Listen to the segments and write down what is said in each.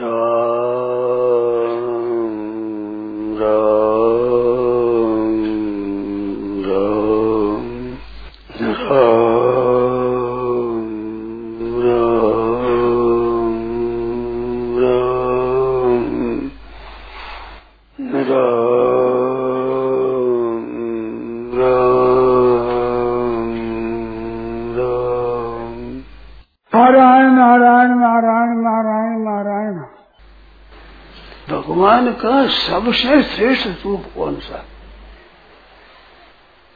रो का सबसे श्रेष्ठ रूप कौन सा?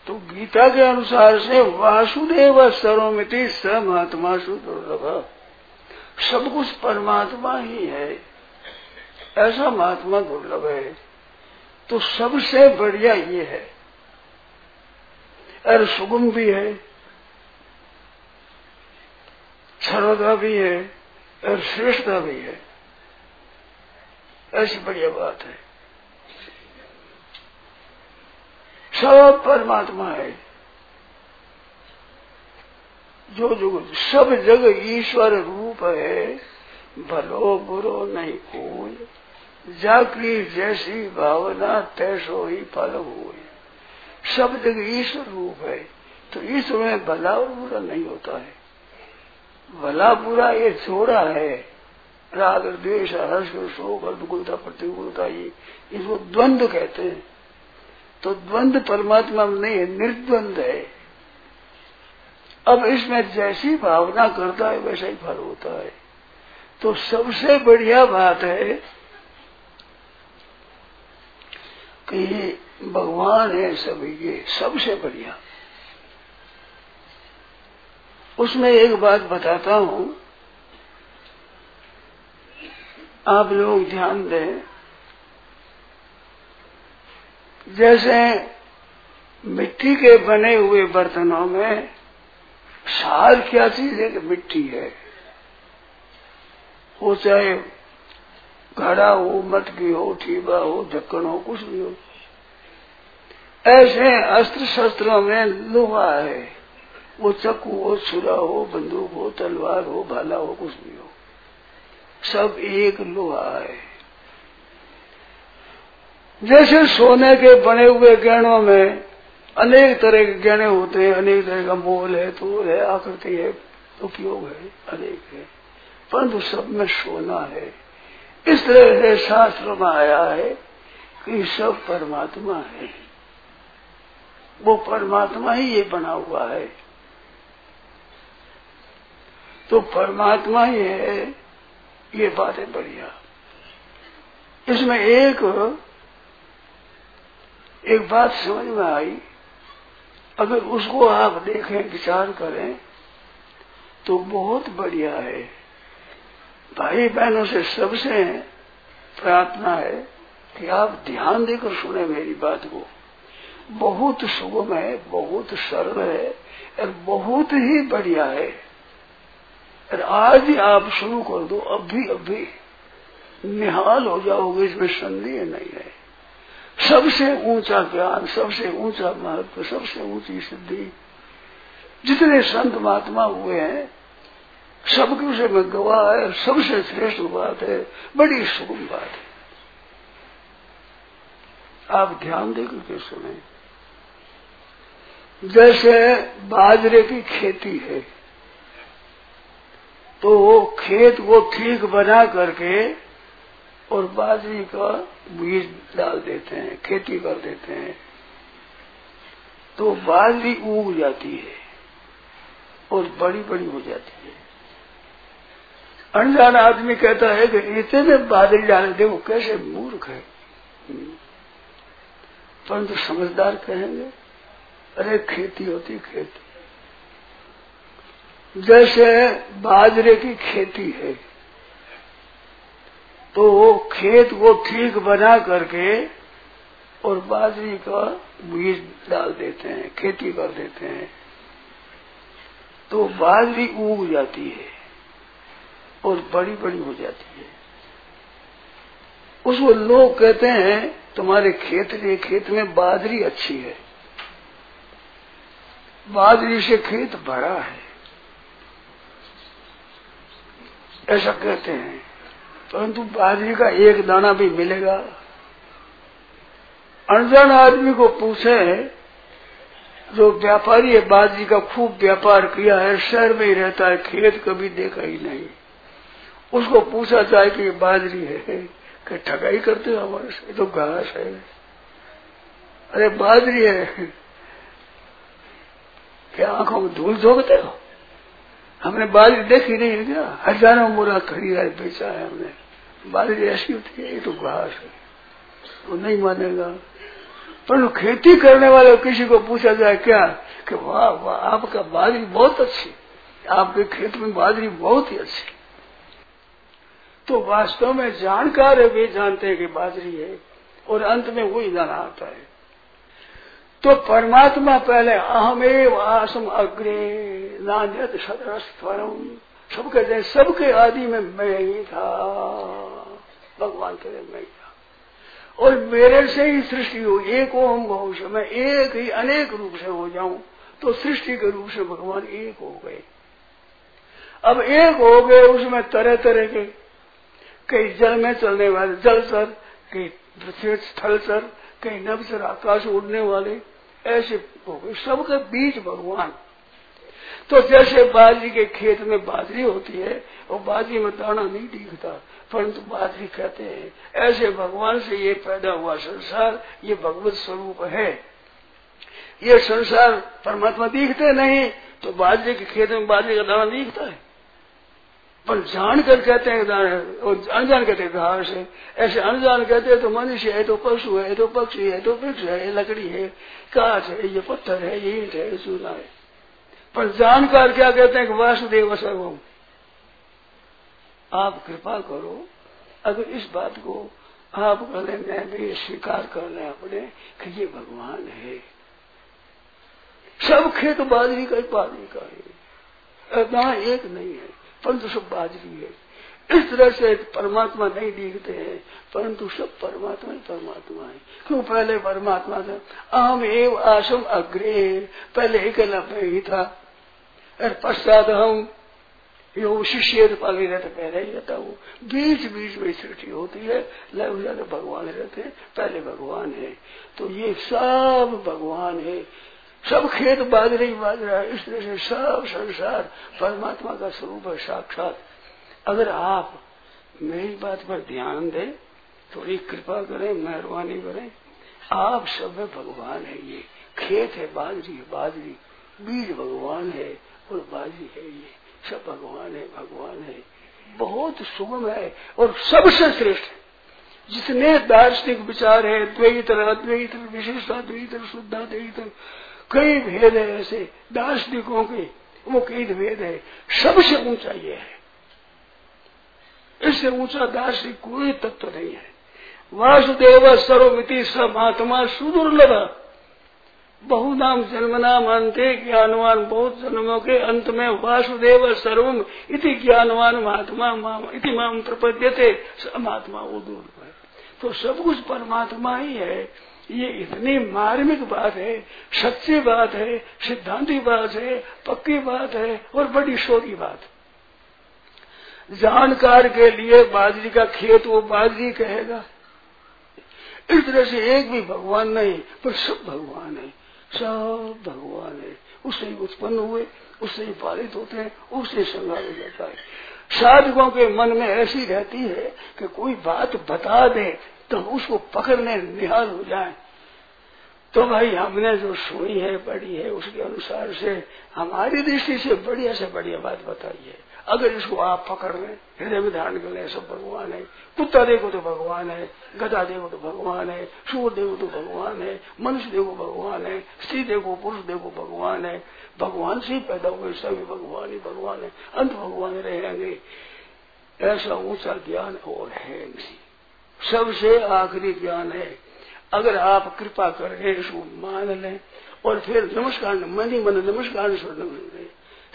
तो गीता के अनुसार से वासुदेव सर्वमिति स महात्मा दुर्लभ सब कुछ परमात्मा ही है। ऐसा महात्मा दुर्लभ है। तो सबसे बढ़िया ये है। और सुगम भी है। सर्वदा भी है। और श्रेष्ठता भी है। ऐसी बढ़िया बात है। सब परमात्मा है। जो जो सब जगह ईश्वर रूप है। भलो बुरो नहीं कोई। जाकी जैसी भावना, तैसो ही फल हो सब जगह ईश्वर रूप है। तो ईश्वर में भला और बुरा नहीं होता है। भला बुरा ये छोड़ा है। राग द्वेष हर्ष शोक, अनुकूलता, प्रतिकूलता, ये इसको द्वंद्व कहते हैं। तो द्वंद्व परमात्मा में नहीं है निर्द्वंद है। अब इसमें जैसी भावना करता है, वैसा ही फल होता है। तो सबसे बढ़िया बात है कि भगवान है सभी ये सबसे बढ़िया। उसमें एक बात बताता हूँ। आप लोग ध्यान दें। जैसे मिट्टी के बने हुए बर्तनों में सार क्या चीज़ है कि मिट्टी है? वो चाहे घड़ा हो मटकी हो, ठीबा हो, ढक्कन हो, कुछ भी हो। ऐसे अस्त्र शस्त्रों में लोहा है। वो चक्कू हो, छुरा हो, बंदूक हो, तलवार हो, भाला हो, कुछ भी हो। सब एक लोहा है। जैसे सोने के बने हुए गहनों में अनेक तरह के गहने होते हैं, अनेक तरह का मोल है, तोल है, आकृति है, उपयोग है, अनेक है। परंतु सब में सोना है। इस तरह से शास्त्र में आया है कि सब परमात्मा है। वो परमात्मा ही ये बना हुआ है। तो परमात्मा ही है। ये बात है बढ़िया। इसमें एक एक बात समझ में आई। अगर उसको आप देखें, विचार करें तो बहुत बढ़िया है। भाई बहनों से सबसे प्रार्थना है कि आप ध्यान देकर सुने मेरी बात को। बहुत सुगम है, बहुत सरल है, और बहुत ही बढ़िया है। आज ही आप शुरू कर दो, अभी अभी। निहाल हो जाओगे, इसमें संदेह नहीं है। सबसे ऊँचा ज्ञान, सबसे ऊँचा महत्व सबसे ऊँची सिद्धि। जितने संत महात्मा हुए हैं, सबके उसे में गवाह है सबसे श्रेष्ठ बात है, बड़ी सुगम बात है। आप ध्यान देकर के सुने। जैसे बाजरे की खेती है तो वो खेत को ठीक बना करके और बाजरी का बीज डाल देते हैं, खेती कर देते हैं। तो बाजरी उग जाती है और बड़ी बड़ी हो जाती है। अनजान आदमी कहता है कि इतने बादल डाल दे वो कैसे मूर्ख है। परंतु समझदार कहेंगे, अरे खेती होती खेती। जैसे बाजरे की खेती है तो खेत को ठीक बना करके और बाजरी का बीज डाल देते हैं, खेती कर देते हैं तो बाजरी उग जाती है और बड़ी बड़ी हो जाती है। उसको लोग कहते हैं, तुम्हारे खेत के खेत में बाजरी अच्छी है। बाजरी से खेत बड़ा है। ऐसा कहते हैं। परंतु बाजरी का एक दाना भी मिलेगा। अनजान आदमी को पूछे, जो व्यापारी है बाजरी का खूब व्यापार किया है, शहर में ही रहता है, खेत कभी देखा ही नहीं। उसको पूछा जाए कि ये बाजरी है कि ठगाई करते हो हमारे से तो घास है। अरे बाजरी है। क्या आँखों में धूल झोंकते हो? हमने बाजरी देखी नहीं क्या? हज़ारों मुरा खरीदा है, बेचा है हमने। बाजरी ऐसी होती है, ये तो घास है। वो नहीं मानेगा। पर खेती करने वाले किसी को पूछा जाए क्या कि वाह वाह, आपका बाजरी बहुत अच्छी। आपके खेत में बाजरी बहुत ही अच्छी। तो वास्तव में जानकार है, वे जानते हैं कि बाजरी है, और अंत में वही जाना आता है। तो परमात्मा पहले अहमेव आसम अग्रे। नान्यत सदरस्वरम सब कहते हैं, सबके आदि में मैं ही था। भगवान कहते मैं ही था। और मेरे से ही सृष्टि हो एक ओम भविष्य मैं एक ही अनेक रूप से हो जाऊँ तो सृष्टि के रूप से भगवान एक हो गए। अब एक हो गए, उसमें तरह तरह के, कई जल में चलने वाले, जल सर, कई पृथ्वी स्थल सर, कई नभ सर, आकाश उड़ने वाले, ऐसे हो गए। सबके बीच भगवान। तो जैसे बाजरी के खेत में बाजरी होती है, वो बाजरी में दाना नहीं दिखता परंतु बाजरी कहते हैं, ऐसे भगवान से ये पैदा हुआ संसार, ये भगवत स्वरूप है। ये संसार परमात्मा दिखते नहीं तो बाजरी के खेत में बाजरी का दाना दिखता है। पर जान कर कहते हैं और अनजान कहते हैं घास है। ऐसे अनजान कहते हैं तो मनुष्य है तो पशु है तो पक्षी है तो वृक्ष है लकड़ी है कांच है, ये पत्थर है, ये ईट है चूना है। पर जानकार क्या कहते हैं कि वासुदेव सर्वम आप कृपा करो, अगर इस बात को आप गले में भी स्वीकार कर लें अपने, कि ये भगवान है। सब खेत बाजरी का बाजरी का है। ना एक नहीं है, परंतु सब बाजरी है। इस तरह से परमात्मा नहीं दिखते हैं, परंतु सब परमात्मा ही परमात्मा है। क्यों? पहले परमात्मा था। अहम एव आसम अग्रे पहले एक ही था। पश्चात हम यो शिष्य पाली रहते, पहले ही रहता वो बीच बीच में सृष्टि होती है, लग जाते भगवान रहते पहले भगवान है। तो ये सब भगवान है। सब खेत बाजरे ही बाजरा है इस तरह से सब संसार परमात्मा का स्वरूप है साक्षात। अगर आप मेरी बात पर ध्यान दें, थोड़ी कृपा करें, मेहरबानी करें, आप सब भगवान है ये। खेत है, बाजरी बाजरी। बीज भगवान है। बाजरी है ये। सब भगवान है भगवान है। बहुत सुगम है और सबसे श्रेष्ठ है। जितने दार्शनिक विचार है द्वैत अद्वैत विशेषता द्वैत शुद्धाद्वैत कई भेद है ऐसे दार्शनिकों के, वो कई भेद है। सबसे ऊँचा ये है। इससे ऊँचा दार्शनिक कोई तत्व नहीं है। वासुदेव सर्वमिति समात्मा सुदुर्लभ। बहुनाम जन्मनाम अंते ज्ञानवान, बहुत जन्मों के अंत में वासुदेव सर्वम इति ज्ञानवान महात्मा इति माम प्रपद्य थे महात्मा वो दूर तो सब कुछ परमात्मा ही है। ये इतनी मार्मिक बात है, सच्ची बात है, सिद्धांती बात है, पक्की बात है और बड़ी शोरी बात। जानकार के लिए बाजरी का खेत वो बाजरी कहेगा। इस तरह से एक भी भगवान नहीं, पर सब भगवान है। सब भगवान है। उससे ही उत्पन्न हुए उससे ही पालित होते हैं उससे संगार हो जाता है साधकों के मन में ऐसी रहती है कि कोई बात बता दे तो उसको पकड़ने निहाल हो जाए। तो भाई हमने जो सुनी है, पढ़ी है, उसके अनुसार से हमारी दृष्टि से बढ़िया से बढ़िया बात बताई है। अगर इसको आप पकड़ लें, हृदय में धारण कर लें सब भगवान है। कुत्ता देखो तो भगवान है गदा देखो तो भगवान है, सूर देखो तो भगवान है, मनुष्य देखो भगवान है, स्त्री देखो, पुरुष देखो भगवान है। भगवान से ही पैदा हुए, सभी भगवान ही भगवान है। अंत भगवान रहेंगे। ऐसा ऊँचा ज्ञान और है नहीं। सबसे आखिरी ज्ञान है, अगर आप कृपा करें, इसको मान लें और फिर नमस्कार, मन ही मन, नमस्कार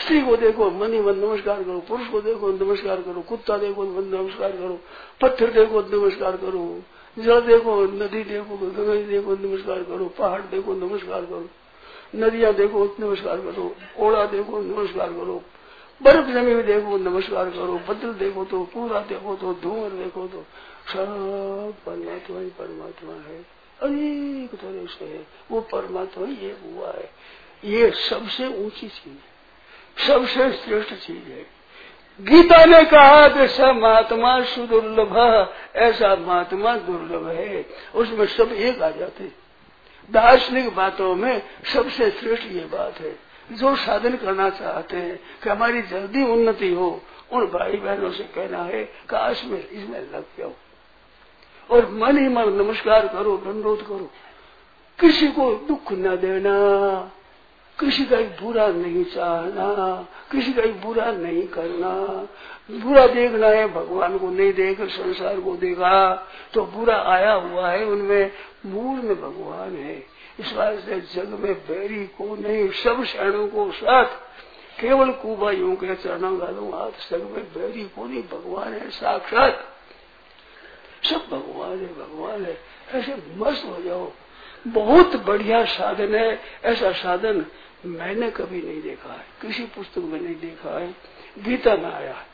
स्त्री को देखो, मन ही मन नमस्कार करो, पुरुष को देखो, नमस्कार करो, कुत्ता देखो नमस्कार करो, पत्थर देखो, नमस्कार करो, जल देखो, नदी देखो, गंगा देखो, नमस्कार करो, पहाड़ देखो, नमस्कार करो, नदियाँ देखो, नमस्कार करो, ओड़ा देखो, नमस्कार करो, बर्फ़ जमी हुई देखो, नमस्कार करो, बदल देखो तो पूरा देखो तो धूमर देखो तो सब परमात्मा ही परमात्मा है। अनेक तरह से है, वो परमात्मा ये हुआ है। ये सबसे ऊँची चीज़ है। सबसे श्रेष्ठ चीज़ है। गीता ने कहा जैसा महात्मा सुदुर्लभ, ऐसा महात्मा दुर्लभ है। उसमें सब एक आ जाते दार्शनिक बातों में सबसे श्रेष्ठ ये बात है, जो साधन करना चाहते हैं कि हमारी जल्दी उन्नति हो, उन भाई बहनों से कहना है, काश में इसमें लग जाओ और मन ही मन नमस्कार करो दंडोत करो, किसी को दुख न देना। किसी का बुरा नहीं चाहना किसी का बुरा नहीं करना। बुरा देखना है, भगवान को नहीं देख संसार को देखा तो बुरा आया हुआ है, उनमें मूल में भगवान है। इस वास्ते जग में बैरी को नहीं, सब शरणों को साथ, केवल कुबा कुबाइयों के चरणों गालू हाथ सब में बैरी को नहीं, भगवान है साक्षात। सब भगवान है भगवान है। ऐसे मस्त हो जाओ। बहुत बढ़िया साधन है, ऐसा साधन मैंने कभी नहीं देखा है। किसी पुस्तक में नहीं देखा है। गीता में आया है।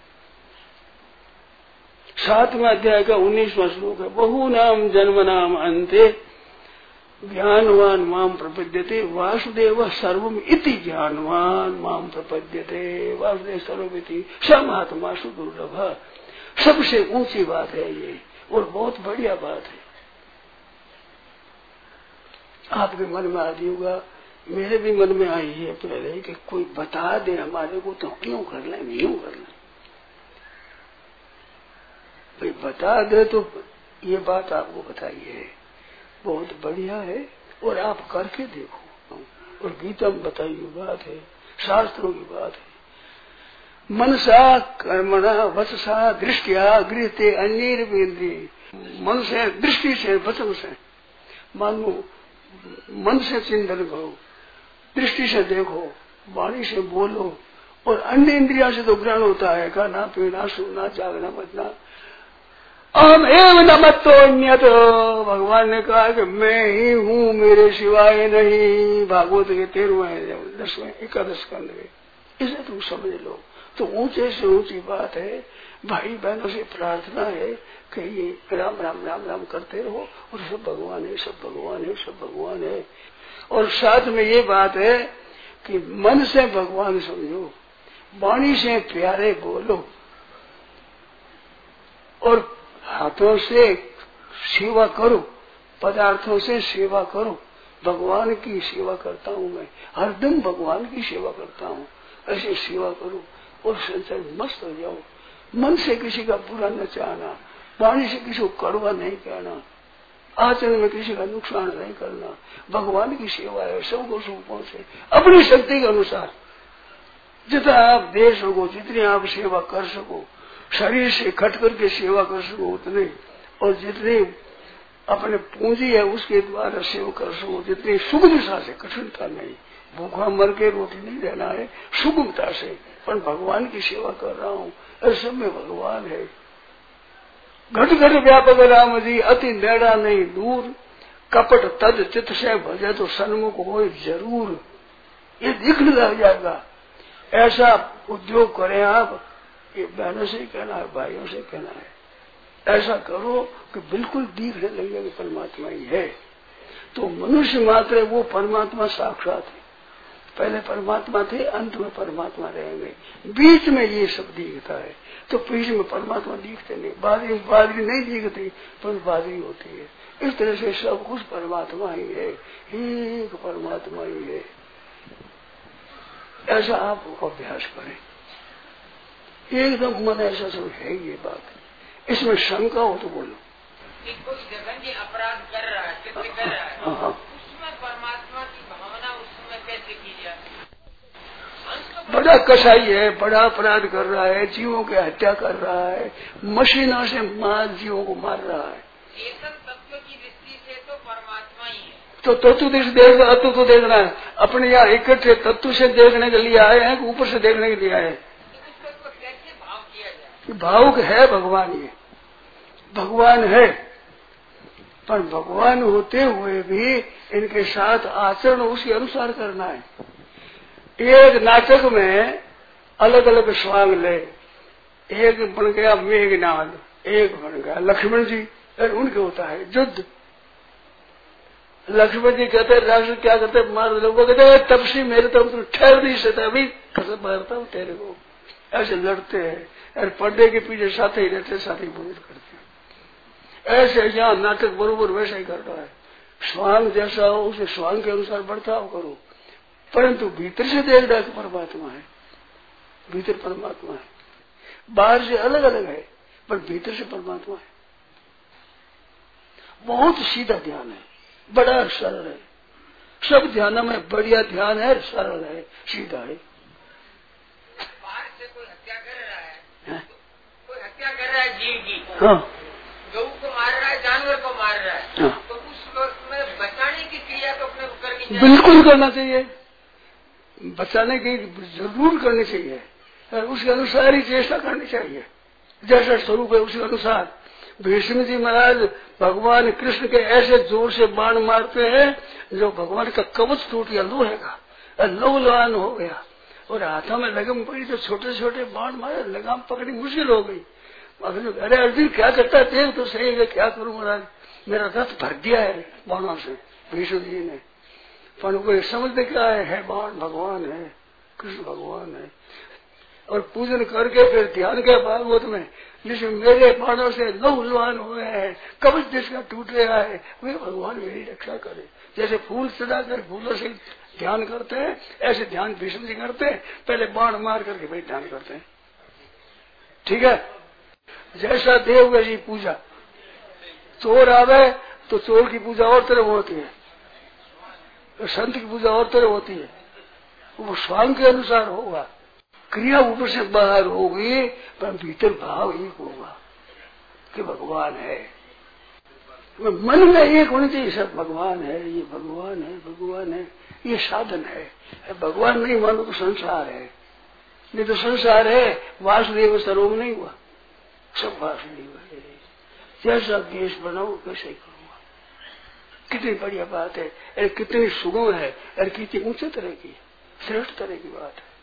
सातवा अध्याय का उन्नीसवा श्लोक है। बहु नाम जन्म नाम अंत्य ज्ञानवान माम प्रपद्यते, वासुदेव सर्वम इति ज्ञानवान माम प्रपद्यते, वासुदेव सर्वमिति समात्मा सुदुर्लभ। सबसे ऊँची बात है ये, और बहुत बढ़िया बात है। आपके मन में आदि होगा। मेरे भी मन में आई है पहले कि कोई बता दे हमारे को तो क्यों कर ले यूँ कर ले भाई बता दे तो ये बात आपको बताई है बहुत बढ़िया है, और आप करके देखो। और गीता में बताई हुई बात है, शास्त्रों की बात है। मनसा कर्मणा वचसा दृष्टिया गृहते अन्य मन से, दृष्टि से, वचन से। मानो मन से चिंतन करो। दृष्टि से देखो, वाणी से बोलो, और अन्य इंद्रिया से तो ग्रहण होता है खाना पीना, सुनना, जागना बजना अहम एवं न मत तो भगवान ने कहा कि मैं ही हूँ, मेरे सिवाय नहीं। भागवत के तेरहवें दसवें, एकादश कंध में इसे तुम समझ लो। तो ऊँचे से ऊँची बात है भाई बहनों से प्रार्थना है कि ये राम राम राम राम करते रहो और सब भगवान है, सब भगवान है, सब भगवान है। और साथ में ये बात है कि मन से भगवान समझो, वाणी से प्यारे बोलो और हाथों से सेवा करो, पदार्थों से सेवा करो। भगवान की सेवा करता हूँ मैं हरदम भगवान की सेवा करता हूँ। ऐसे सेवा करो और संसार मस्त हो जाओ। मन से किसी का बुरा न चाहना वाणी से किसी को कड़वा नहीं कहना, आचरण में किसी का नुकसान नहीं करना। भगवान की सेवा है, सबको सुख पहुँचे अपनी शक्ति के अनुसार। जितना आप दे सको, जितनी आप सेवा कर सको, शरीर से खट करके सेवा कर सको, उतने। और जितने अपने पूंजी है, उसके द्वारा सेवा कर सको, जितनी सुख दिशा से, कठिनता नहीं। भूखा मर के रोटी नहीं देना है। सुगमता से पर भगवान की सेवा कर रहा हूँ। ऐसे में भगवान है। घट घट व्यापक राम जी, अति नेड़ा नहीं दूर। कपट तद चित से भजे तो सन्मुख हो ज़रूर। ये दिखने लग जाएगा। ऐसा उद्योग करें आप ये बहनों से कहना है, भाइयों से कहना है। ऐसा करो कि बिल्कुल दिखने लगे कि परमात्मा ही है। तो मनुष्य मात्र वो परमात्मा साक्षात है। पहले परमात्मा थे अंत में परमात्मा रहेंगे। बीच में ये सब दिखता है। तो बीच में परमात्मा दिखते नहीं। बादरी बादरी नहीं दिखती पर बादरी होती है। इस तरह से सब कुछ परमात्मा ही है। एक परमात्मा ही है। ऐसा आप अभ्यास करें। एकदम मन ऐसा सब है ये बात। इसमें शंका हो तो बोलो। कोई अपराध कर रहा है कर रहा है हाँ, हाँ। उसमें परमात्मा की भावना उसमें कैसे की बड़ा कसाई है बड़ा अपराध कर रहा है जीवों की हत्या कर रहा है मशीनों से मार जीवों को मार रहा है। ये सब तत्व की दृष्टि से तो परमात्मा ही है। तो तत्व दृष्टि देख तत्व तो देखना है। अपने यहाँ इकट्ठे तत्व से देखने के लिए आए हैं ऊपर से देखने के लिए आए हैं? भावुक है भगवान ये। भगवान है। पर भगवान होते हुए भी इनके साथ आचरण उसी अनुसार करना है। एक नाटक में अलग अलग स्वांग ले। एक बन गया मेघनाद, एक बन गया लक्ष्मण जी, और उनके होता है युद्ध। लक्ष्मण जी कहते राष्ट्र क्या करते मार लोग कहते तब से मेरे तो ठहर नहीं सकता, अभी कसम मारता हूँ तेरे को। ऐसे लड़ते हैं, और पर्दे के पीछे साथ ही रहते साथ ही बोध करते हैं। ऐसे यहाँ नाटक बरोबर वैसा ही कर रहा है। स्वांग जैसा हो, उसे स्वांग के अनुसार बर्ताव करो। परंतु भीतर से देख रहा है परमात्मा है भीतर परमात्मा है बाहर से अलग अलग है पर भीतर से परमात्मा है। बहुत सीधा ध्यान है बड़ा सरल है। सब ध्यान में बढ़िया ध्यान है सरल है सीधा है। बाहर से कोई हत्या कर रहा है, है? कोई हत्या कर रहा है जीव की हाँ। गऊ को मार रहा है जानवर को मार रहा है हाँ। तो उस में बचाने की क्रिया तो अपने करनी बिल्कुल करना चाहिए। बचाने की ज़रूर करनी चाहिए। उसके अनुसार ही चेष्टा करनी चाहिए। जैसा स्वरूप है उसके अनुसार। भीष्म जी महाराज भगवान कृष्ण के ऐसे ज़ोर से बाण मारते हैं, जो भगवान का कवच टूट गया लोहे का लोहलान हो गया। और हाथों में लगम पड़ी तो छोटे छोटे बाण मारे, लगाम पकड़ी, मुश्किल हो गई। अरे अर्जुन, क्या करता देव तो सही है, क्या करूँ महाराज? मेरा रथ भर दिया है बाणों से भीष्म जी ने। पर कोई समझते क्या है, है बाण भगवान है कृष्ण भगवान है। और पूजन करके फिर ध्यान के भागवत में जिसमें मेरे बाणों से लुहान हुए हैं कवच जिसका टूट रहा है वे भगवान मेरी रक्षा करे। जैसे फूल सजा कर फूलों से ध्यान करते हैं ऐसे ध्यान भीष्म जी करते हैं पहले बाण मार करके भाई ध्यान करते हैं। ठीक है? जैसा देव वैसी पूजा चोर आवे तो चोर की पूजा और तरह होती है। तो संत की पूजा और तरह होती है। वो स्वांग के अनुसार होगा। क्रिया ऊपर से बाहर होगी पर भीतर भाव एक होगा कि भगवान है। मन में एक होनी चाहिए, सब भगवान है, ये भगवान है भगवान है, ये साधन है। भगवान नहीं मानो तो संसार है। नहीं तो संसार है, वासुदेव सरोग नहीं हुआ। सब वासुदेव है। जैसा देश बनाओ कैसे कितनी बढ़िया बात है। अरे कितनी सुगम है। अरे कितनी ऊँचे तरह की श्रेष्ठ तरह की बात है।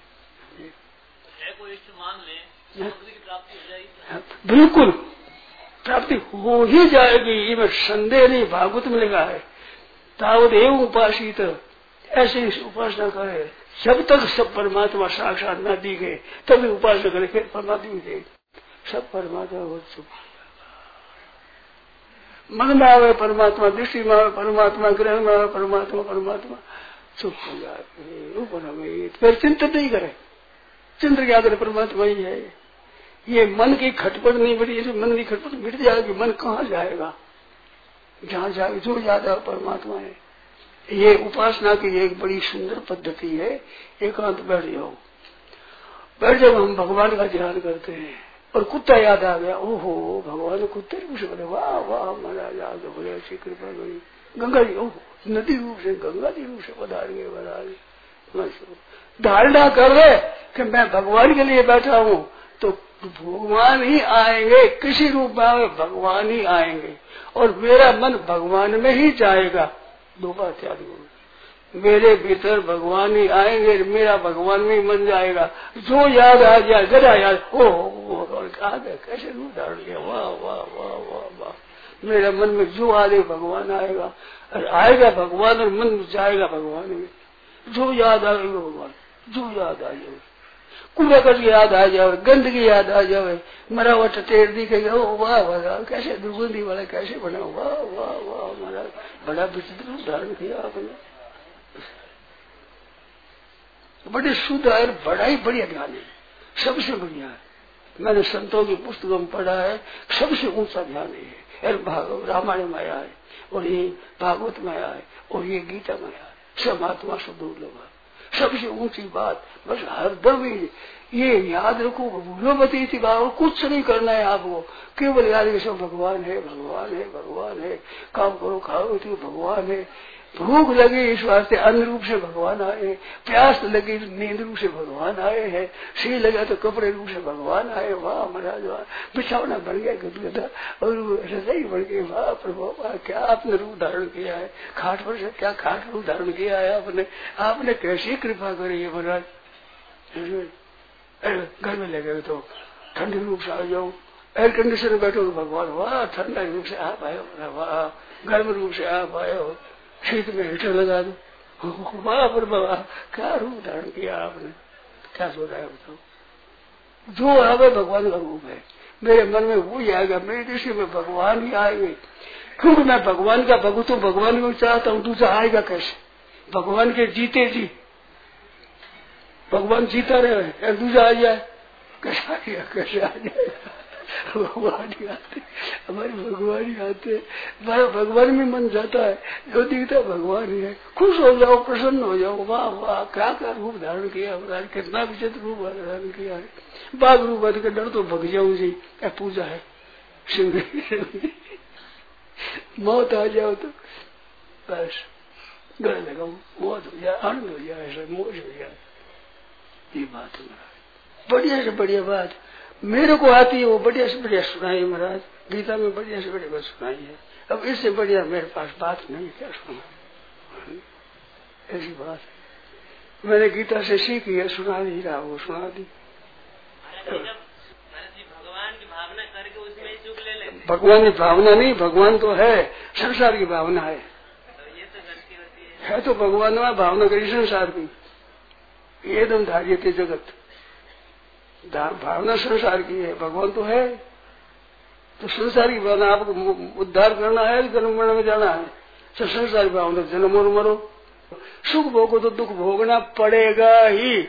प्राप्ति हो जाएगी। बिल्कुल। प्राप्ति हो ही जाएगी। ये मैं संदेह नहीं भागवत में लगा है। तावत एवं उपासित। ऐसे ही उपासना करे। जब तक सब परमात्मा साक्षात न दी गए तभी उपासना करे फिर परमात्मा दे सब परमात्मा हो। चुका मन में आवे परमात्मा दृष्टि में आवे परमात्मा ग्रह में आवे परमात्मा परमात्मा। चुप हो जाए ऊपर फिर चिंतन नहीं करे। चंद्र याद परमात्मा ही है। ये मन की खटपट नहीं बड़ी है मन की खटपट मिट जाएगी, मन कहाँ जाएगा? जहाँ जाए जो याद है परमात्मा है। ये उपासना की एक बड़ी सुंदर पद्धति है। एकांत बैठ जाओ। बैठ जब हम भगवान का ध्यान करते हैं। और कुत्ता याद आ गया, ओहो, भगवान कुत्ते से बोले, वाह वाह, महाराज याद बोले अच्छी कृपा करी गंगा जी, ओहो, नदी रूप से, गंगा जी रूप से पधार गए महाराज। धारणा कर रहे कि मैं भगवान के लिए बैठा हूँ तो भगवान ही आएँगे, किसी रूप में भगवान ही आएँगे। और मेरा मन भगवान में ही जाएगा। दो बात याद मेरे भीतर भगवान ही आएँगे, मेरा भगवान में ही मन जाएगा। जो याद आ जाए गदा याद, ओ आ गया, कैसे वाह वाह वाह वाह वाह। मेरे मन में जो आ जाए भगवान आएगा। और आएगा भगवान और मन जाएगा भगवान में जो याद आ आएगा भगवान, जो याद आ जाए। कूड़ा कर याद आ जाए गंदगी याद आ जाए। मरा हुआ टटेर दिखेगा ओ, वाह वाह कैसे दुर्गंधी वाला, कैसे बना? वाह वाह वाह हमारा बड़ा विचित्र धारण किया आपने। बड़े शुद्ध है बड़ा ही बढ़िया ध्यान है। सबसे बढ़िया है। मैंने संतों की पुस्तकों में पढ़ा है, सबसे ऊँचा ध्यान है और रामायण में आया है, और ये भागवत में आया है, और ये गीता में आया है। सब आत्मा से दुर्लभ है। सबसे ऊँची बात, बस हर दम ये याद रखो भूलो मत थी बात कुछ नहीं करना है आपको। केवल याद सब भगवान है भगवान है भगवान है। काम करो, खाओ तो भगवान है। भूख लगी इस वास्ते अन्न रूप से भगवान आए प्यास लगी नींद रूप से भगवान आए हैं। सी लगा तो कपड़े रूप से भगवान आए वाह महाराज, वाह। बिछावना बन गया गदगदा। और रजाई बन गई। वाह प्रभु, वाह, क्या आपने रूप धारण किया है? खाट पर से क्या खाट रूप धारण किया है आपने? आपने कैसी कृपा करी है महाराज? घर में लगे तो ठंडी रूप से आ जाओ एयर कंडीशन में बैठो तो भगवान, वाह, ठंडा रूप से आप आए वाह, गर्म रूप से आप हो। शीत में हीटर लगा दो। वाह पर बाबा क्या रूप धारण किया आपने? क्या सोचा है बताओ? जो आवे भगवान का रूप है। मेरे मन में वो ही आएगा मेरी दृष्टि में भगवान ही आएँगे क्योंकि मैं भगवान का भगवत हूँ? भगवान को चाहता हूँ, दूसरा आएगा कैसे? भगवान के जीते जी। भगवान जीता रहे दूसरा आ जाए। कैसे आ गया कैसे आ जाएगा भगवान ही आते हमारे भगवान ही आते हमारा भगवान में मन जाता है, जो दिखता है भगवान ही है। खुश हो जाओ, प्रसन्न हो जाओ, वाह वाह, क्या क्या रूप धारण किया महाराज कितना विचित्र रूप धारण किया है। बाघ रूप बन के डर तो भग जाऊ जी, क्या पूजा है? शिव मौत आ जाओ तो बस, गले लगाओ, मौत हो जाए, आनंद हो जाए, ऐसा मौज हो जाए। ये बात है। बढ़िया से बढ़िया बात। मेरे को आती है वो बढ़िया से बढ़िया सुनाई महाराज। गीता में बढ़िया से बढ़िया सुनाई है। अब इससे बढ़िया मेरे पास बात नहीं क्या सुना ऐसी बात है। मैंने गीता से सीखी है, सुना नहीं रहा, वो सुना दी। भगवान की भावना नहीं, भगवान तो है, संसार की भावना है। है तो भगवान, भावना करी संसार की। एकदम धार्य थे जगत। भावना संसार की है। भगवान तो है। तो संसार की भावना आपको उद्धार करना है, जन्म मरण में जाना है। तो संसार की भावना, जन्म और मरो। सुख भोगो तो दुख भोगना पड़ेगा ही।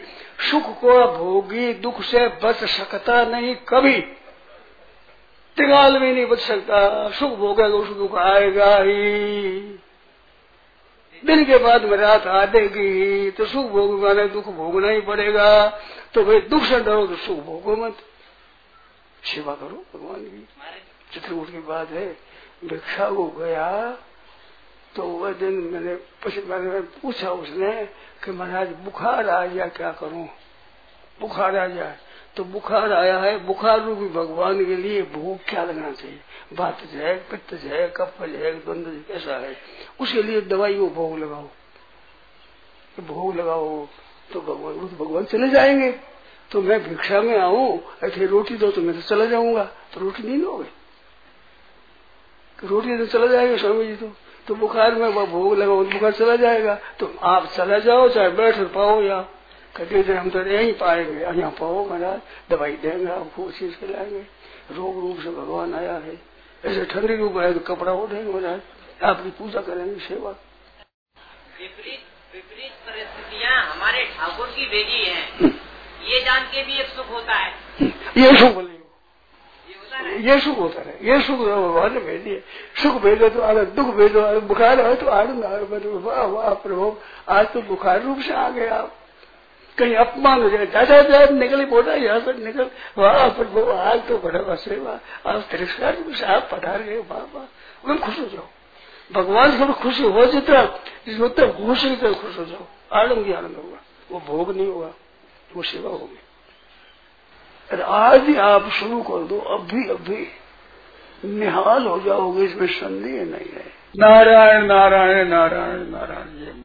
सुख को भोगी, दुख से बच सकता नहीं कभी। तिगाल में नहीं बच सकता। सुख भोगेगा, उस दुख आएगा ही। दिन के बाद में रात आ देगी तो सुख भोग माने दुख भोगना ही पड़ेगा। तो भाई दुख से डरो तो सुख भोगो मत। सेवा करो भगवान की। चित्रकूट की बात है, भिक्षा को गया तो वह दिन मैंने मैंने पूछा उसने कि महाराज, बुखार आ गया, क्या करूँ? बुखार आ जाए तो बुखार आया है, बुखार रूपी भगवान के लिए भूख क्या लगना चाहिए? बात है, पित्त है कफल है द्वंद कैसा है? उसके लिए दवाई वो भोग लगाओ। तो भोग लगाओ तो भगवान तो भगवान चले जाएँगे। तो मैं भिक्षा में आऊँ, ऐसे रोटी दो तो मैं तो चला जाऊँगा। तो रोटी नहीं लोगे? रोटी तो चला जाएगा स्वामी जी तो। तो बुखार में भोग लगाओ तो बुखार चला जाएगा। तो आप चला जाओ, चाहे बैठ पाओ या कहते थे हम तो यही पाएँगे। यहाँ पाओ महाराज दवाई देंगे आपको चीज़ खिलाएँगे रोग रूप से भगवान आया है। ऐसे ठंडी रूप है तो कपड़ा ओढ़ेंगे महाराज आपकी पूजा करेंगे सेवा। विपरीत परिस्थितियाँ हमारे ठाकुर की भेजी है। ये जान के भी एक सुख होता है। ये सुख बोले ये सुख होता है। ये सुख भगवान ने भेज दिए सुख भेजो तो आगे दुख भेजो बुखार हो तो आनंद आए वाह वाह प्रभु। आज तो बुखार रूप से आ गए आप कहीं अपमान हो जाए, दादा दादा निकली बोला, यहाँ से निकल, वाह प्रभु आज तो बड़ा बसेवा आज तिरस्कार से आप पधार गए वाह वाह। खुश हो जाओ। भगवान से खुशी हो जितना जितना होश जितना खुश हो जाओ। आनंद ही आनंद होगा। वो भोग नहीं होगा, वो सेवा होगी। आज ही आप शुरू कर दो, अभी अभी। निहाल हो जाओगे, इसमें संदेह नहीं है। नारायण नारायण नारायण नारायण